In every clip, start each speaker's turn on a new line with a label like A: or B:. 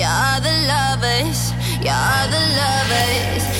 A: You're the lovers, you're the lovers.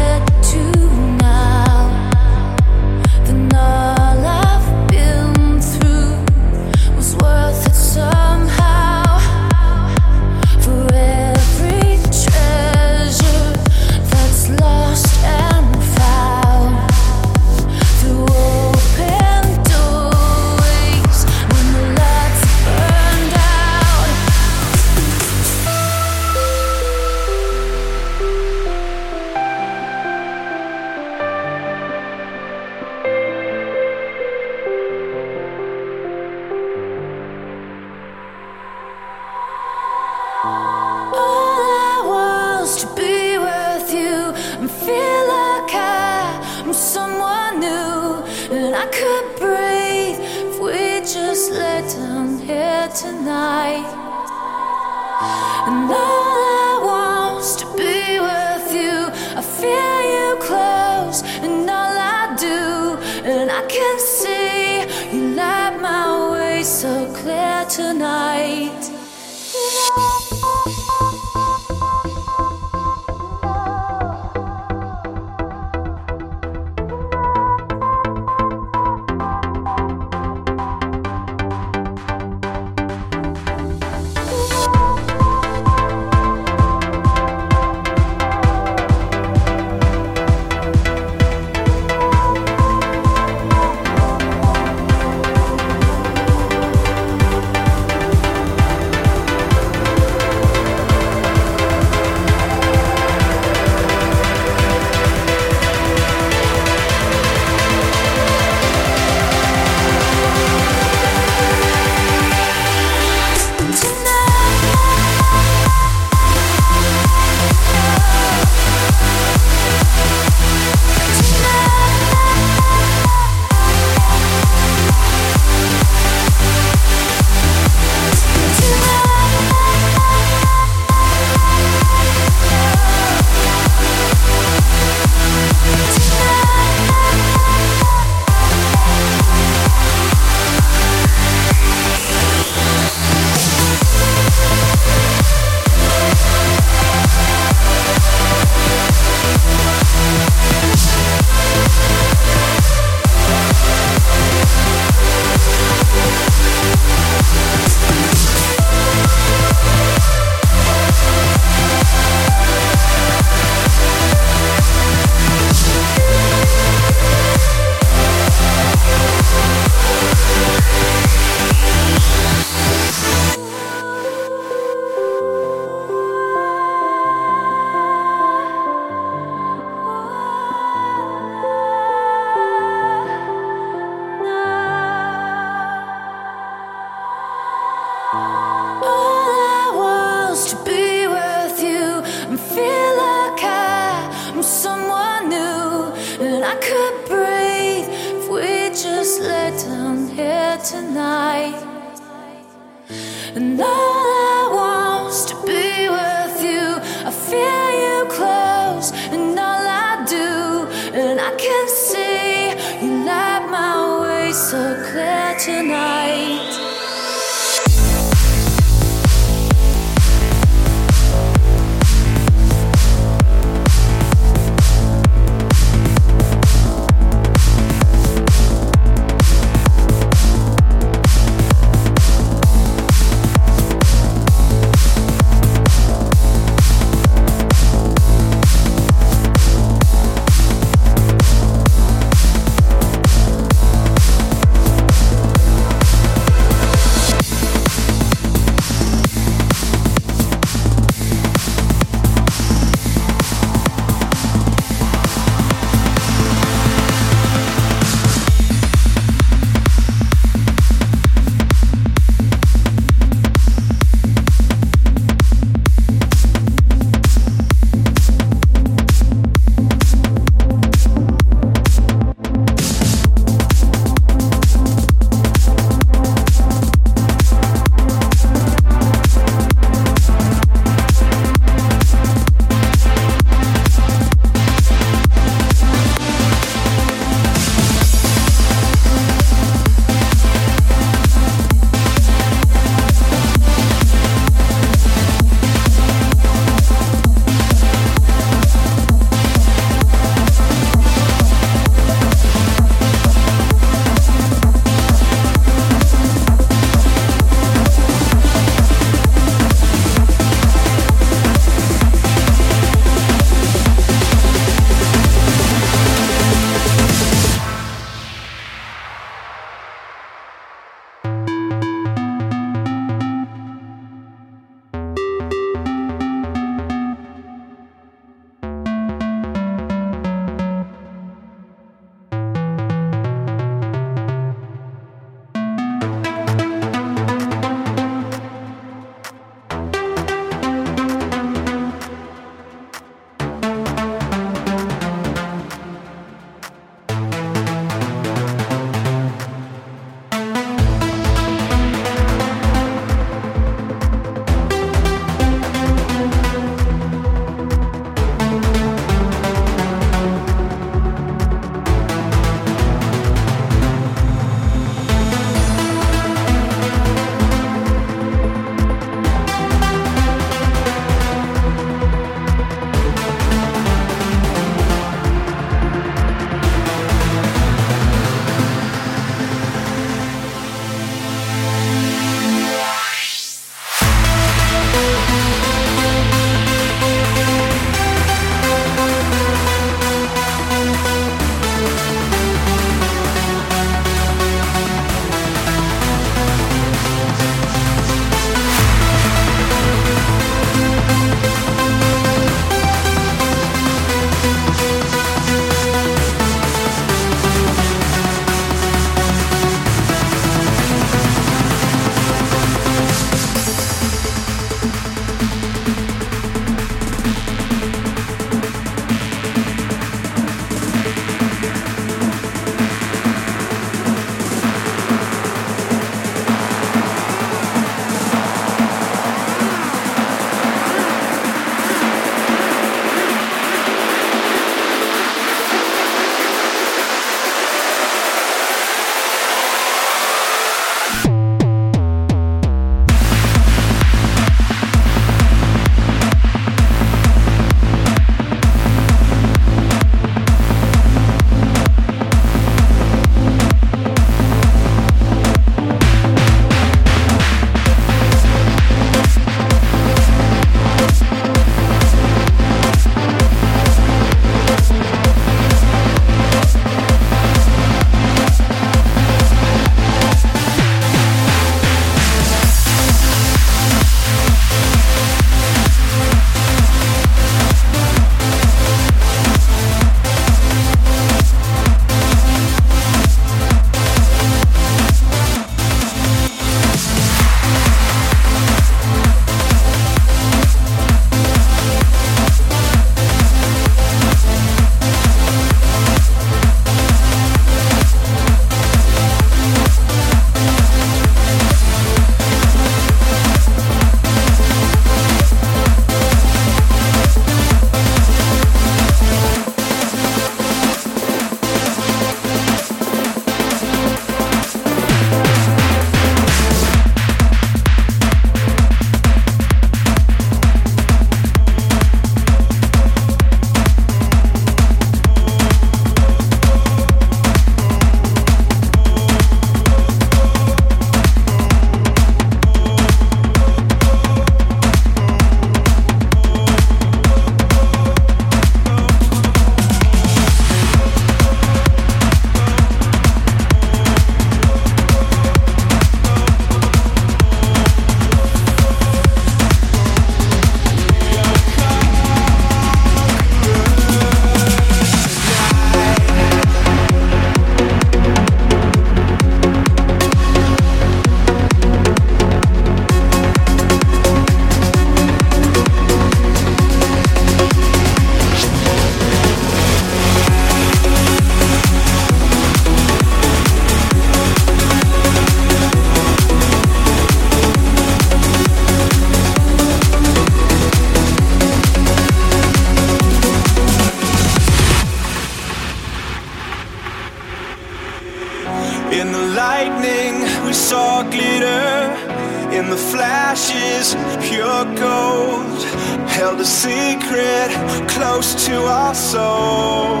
A: The flashes, pure gold. Held a secret close to our soul.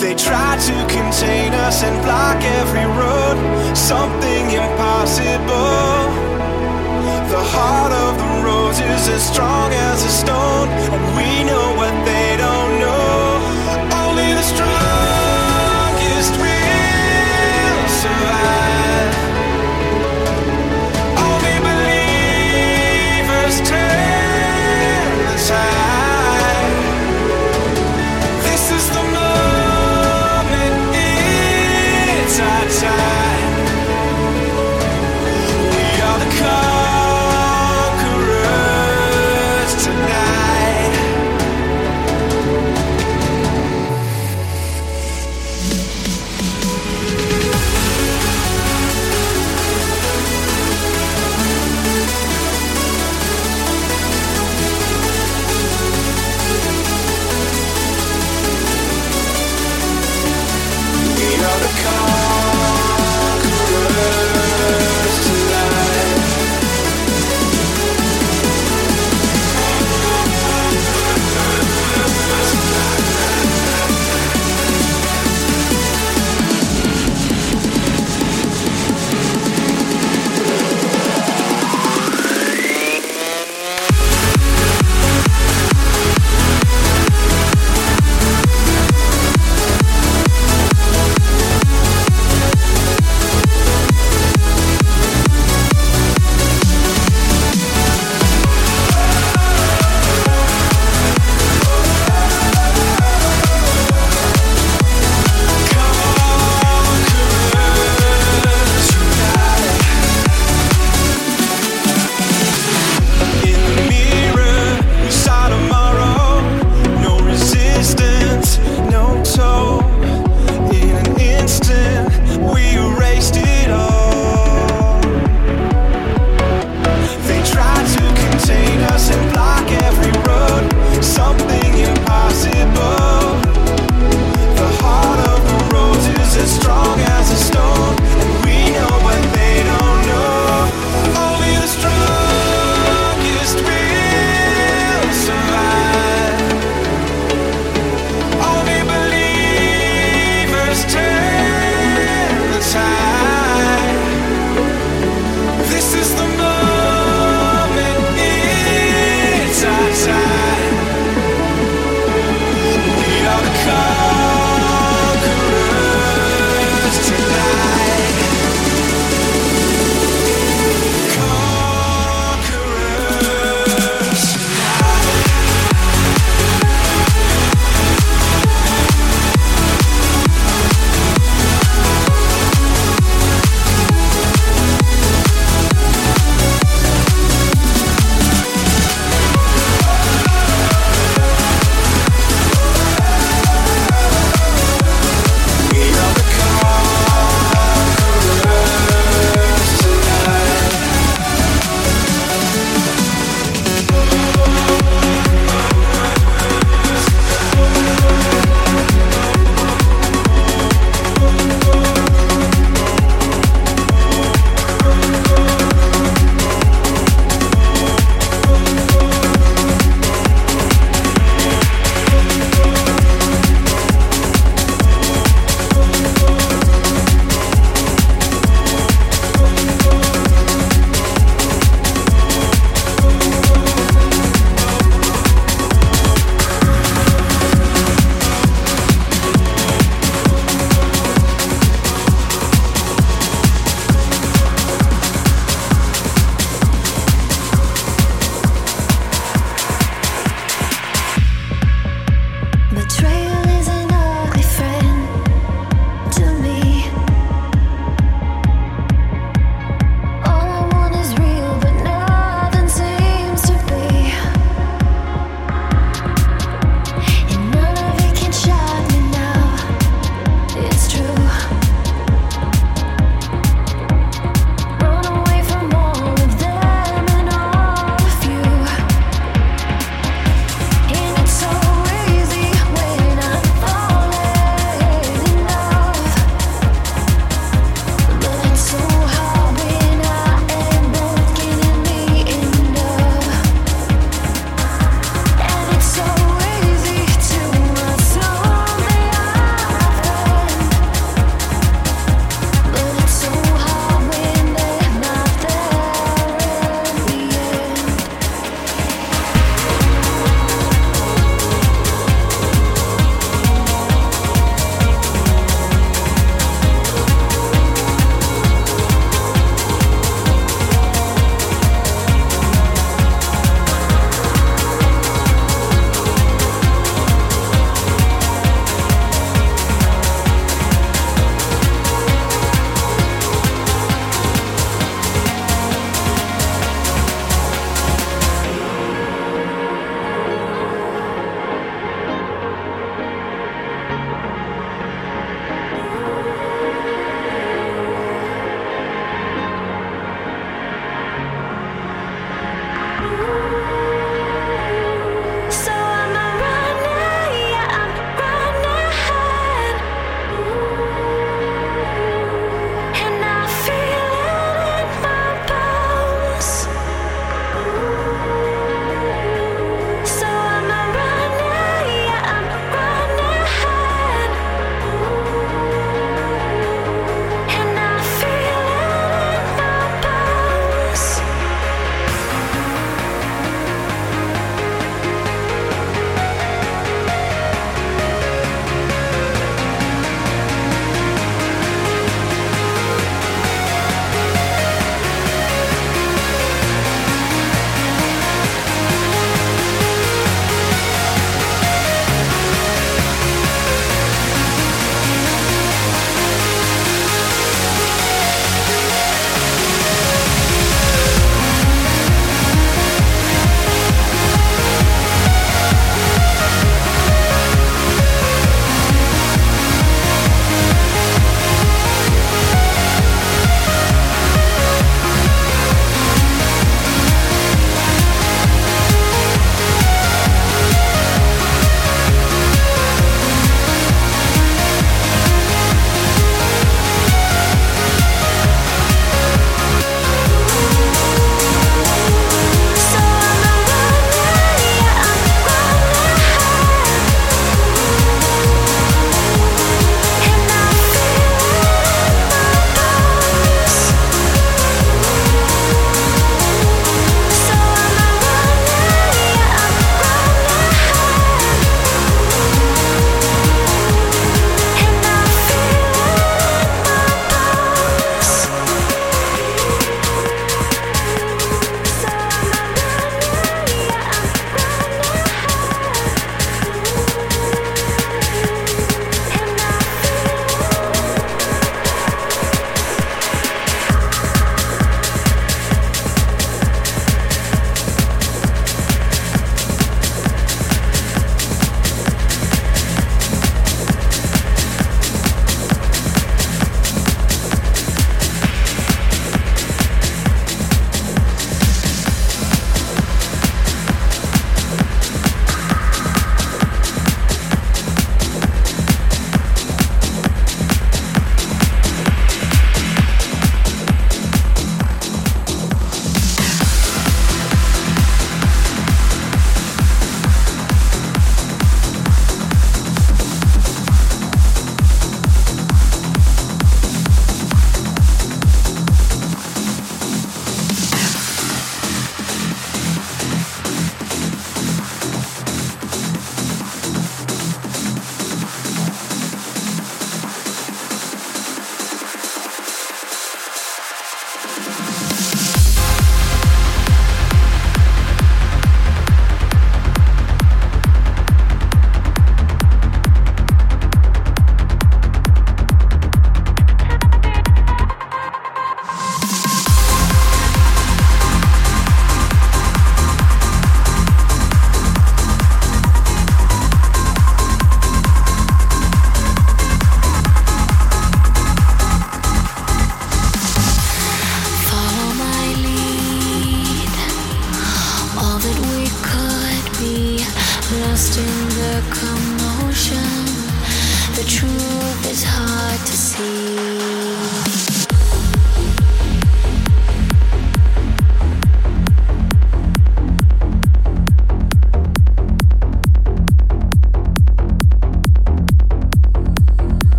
A: They try to contain us and block every road, something impossible. The heart of the rose is as strong as a stone, and we know what they don't know. Only the strongest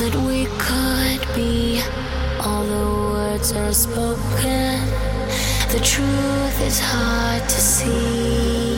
A: that we could be. All the words are
B: spoken, the truth is hard to see.